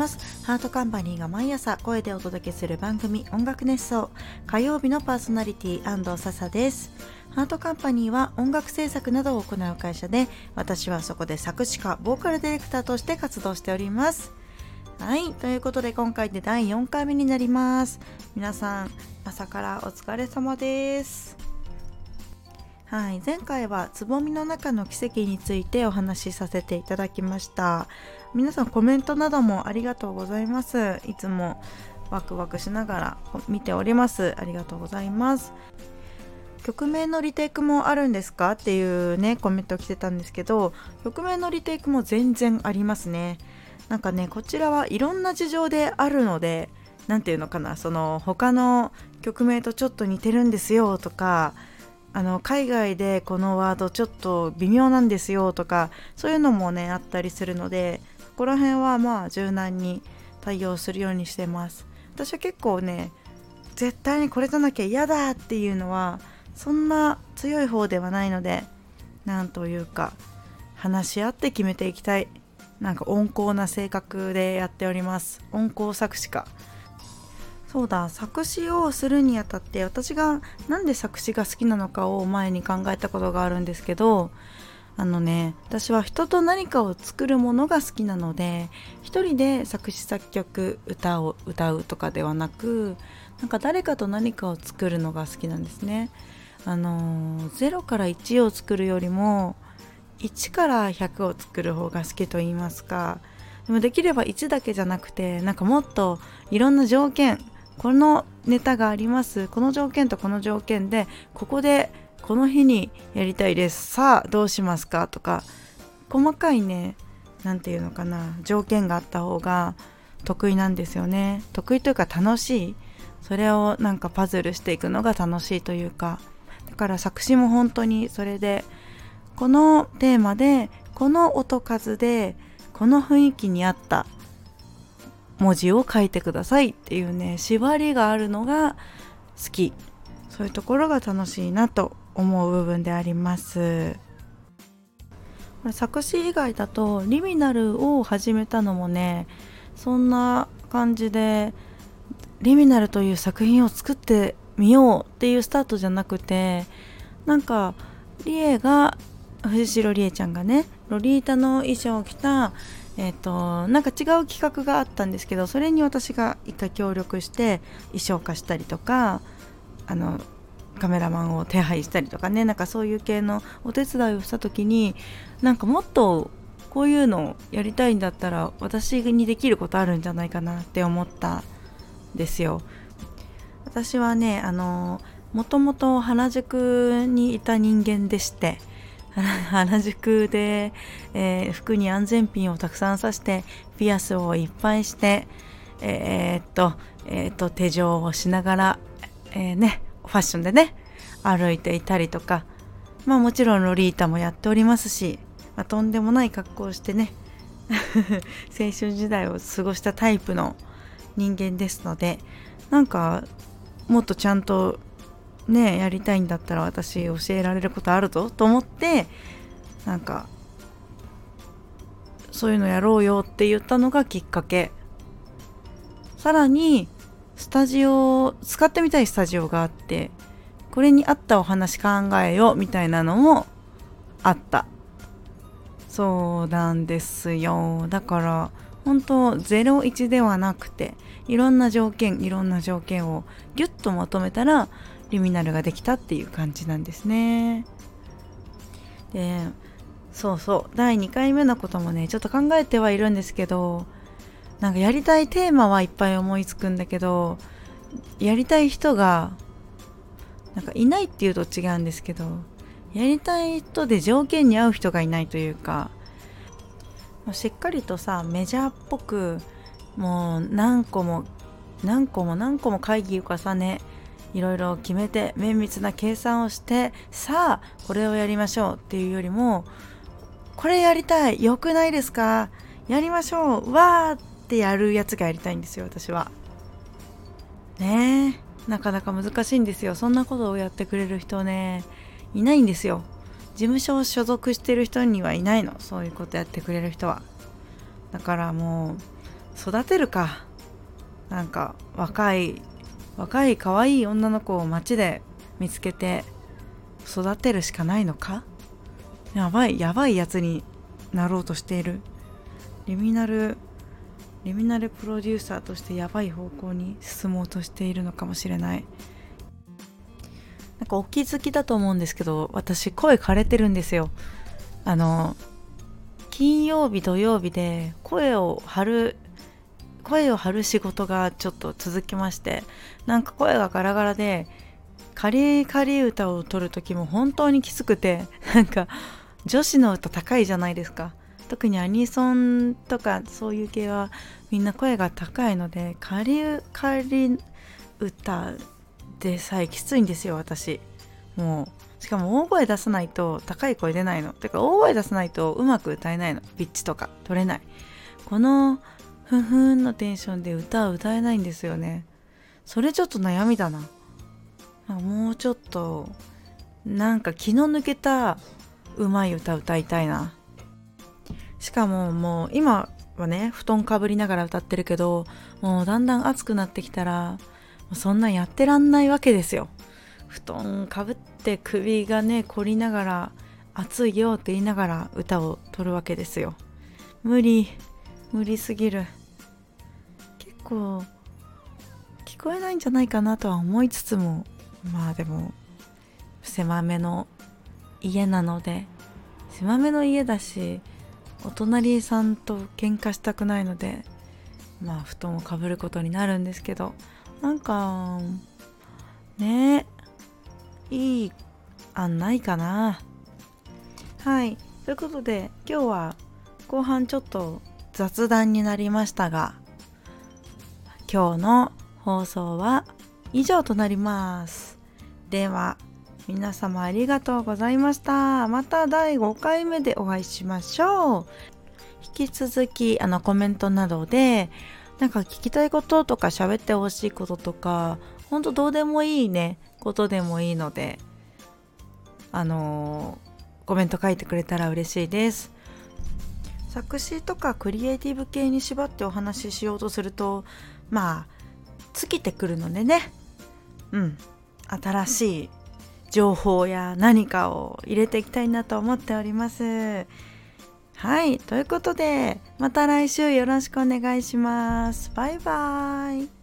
ます。ハートカンパニーが毎朝声でお届けする番組音楽熱奏火曜日のパーソナリティ安藤笹です。ハートカンパニーは音楽制作などを行う会社で私はそこで作詞家ボーカルディレクターとして活動しております。はいということで今回で第4回目になります。皆さん朝からお疲れ様です。はい、前回はつぼみの中の奇跡についてお話しさせていただきました。皆さんコメントなどもありがとうございます。いつもワクワクしながら見ております。ありがとうございます。曲名のリテイクもあるんですか？っていうねコメント来てたんですけど曲名のリテイクも全然ありますね。なんかねこちらはいろんな事情であるので何て言うのかなその他の曲名とちょっと似てるんですよとかあの海外でこのワードちょっと微妙なんですよとかそういうのもねあったりするのでそこら辺はまあ柔軟に対応するようにしてます。私は結構ね絶対にこれじゃなきゃ嫌だっていうのはそんな強い方ではないのでなんというか話し合って決めていきたい。なんか温厚な性格でやっております。温厚作詞家。そうだ作詞をするにあたって私が何で作詞が好きなのかを前に考えたことがあるんですけどあのね私は人と何かを作るものが好きなので一人で作詞作曲歌を歌うとかではなくなんか誰かと何かを作るのが好きなんですね。あの0から1を作るよりも1から100を作る方が好きと言いますかでもできれば1だけじゃなくてなんかもっといろんな条件このネタがあります。この条件とこの条件でここでこの日にやりたいです。さあどうしますか？とか細かいね何て言うのかな条件があった方が得意なんですよね。得意というか楽しい。それをなんかパズルしていくのが楽しいというか。だから作詞も本当にそれでこのテーマでこの音数でこの雰囲気に合った。文字を書いてくださいっていうね縛りがあるのが好き。そういうところが楽しいなと思う部分であります。これ作詞以外だとリミナルを始めたのもねそんな感じでリミナルという作品を作ってみようっていうスタートじゃなくてなんかリエが藤代理恵ちゃんがねロリータの衣装を着たえーと、なんか違う企画があったんですけどそれに私が一回協力して衣装化したりとかあのカメラマンを手配したりとかねなんかそういう系のお手伝いをした時になんかもっとこういうのをやりたいんだったら私にできることあるんじゃないかなって思ったんですよ。私はねあのもともと原宿にいた人間でして 原宿で、えー、服に安全ピンをたくさん刺してピアスをいっぱいしてえー、っと,、えー、っと手錠をしながら、えね、ファッションでね歩いていたりとかまあもちろんロリータもやっておりますし、まあ、とんでもない格好をしてね 青春時代を過ごしたタイプの人間ですのでなんかもっとちゃんとねやりたいんだったら私教えられることあるぞと思ってなんかそういうのやろうよって言ったのがきっかけ。さらにスタジオ使ってみたいスタジオがあってこれに合ったお話考えようみたいなのもあった。そうなんですよ。だから本当01ではなくていろんな条件いろんな条件をギュッとまとめたらリミナルができたっていう感じなんですね。でそうそう第2回目のこともねちょっと考えてはいるんですけどなんかやりたいテーマはいっぱい思いつくんだけどやりたい人がなんかいないっていうと違うんですけどやりたい人で条件に合う人がいないというかしっかりとさメジャーっぽくもう何個も何個も何個も会議を重ねいろいろ決めて綿密な計算をしてさあこれをやりましょうっていうよりもこれやりたいよくないですか？やりましょうわーってやるやつがやりたいんですよ私は。ねえなかなか難しいんですよ。そんなことをやってくれる人ねいないんですよ。事務所を所属してる人にはいないのそういうことやってくれる人は。だからもう育てるか。なんか若い若い可愛い女の子を街で見つけて育てるしかないのか？やばいやばいやつになろうとしている。リミナルリミナルプロデューサーとしてやばい方向に進もうとしているのかもしれない。なんかお気づきだと思うんですけど私声枯れてるんですよ。あの金曜日土曜日で声を張る声を張る仕事がちょっと続きましてなんか声がガラガラで仮仮歌を取る時も本当にきつくて なんか女子の歌高いじゃないですか。特にアニソンとかそういう系はみんな声が高いので仮仮歌でさえきついんですよ私。もうしかも大声出さないと高い声出ないの。てか大声出さないとうまく歌えないの。ピッチとか取れない。このふんふんのテンションで歌は歌えないんですよね。それちょっと悩みだな。もうちょっとなんか気の抜けたうまい歌歌いたいな。しかももう今はね布団かぶりながら歌ってるけどもうだんだん暑くなってきたらそんなやってらんないわけですよ。布団かぶって首がね凝りながら暑いよって言いながら歌を取るわけですよ。無理無理すぎる。構聞こえないんじゃないかなとは思いつつもまあでも狭めの家なので狭めの家だしお隣さんと喧嘩したくないのでまあ布団をかぶることになるんですけどなんかねいい案ないかな。はい。ということで今日は後半ちょっと雑談になりましたが今日の放送は以上となります。では皆様ありがとうございました。また第5回目でお会いしましょう。引き続きあのコメントなどでなんか聞きたいこととか喋ってほしいこととかほんとどうでもいいねことでもいいのであのー、コメント書いてくれたら嬉しいです。作詞とかクリエイティブ系に縛ってお話ししようとするとまあ尽きてくるのでね。うん。新しい情報や何かを入れていきたいなと思っております。はい。ということでまた来週よろしくお願いします。バイバーイ。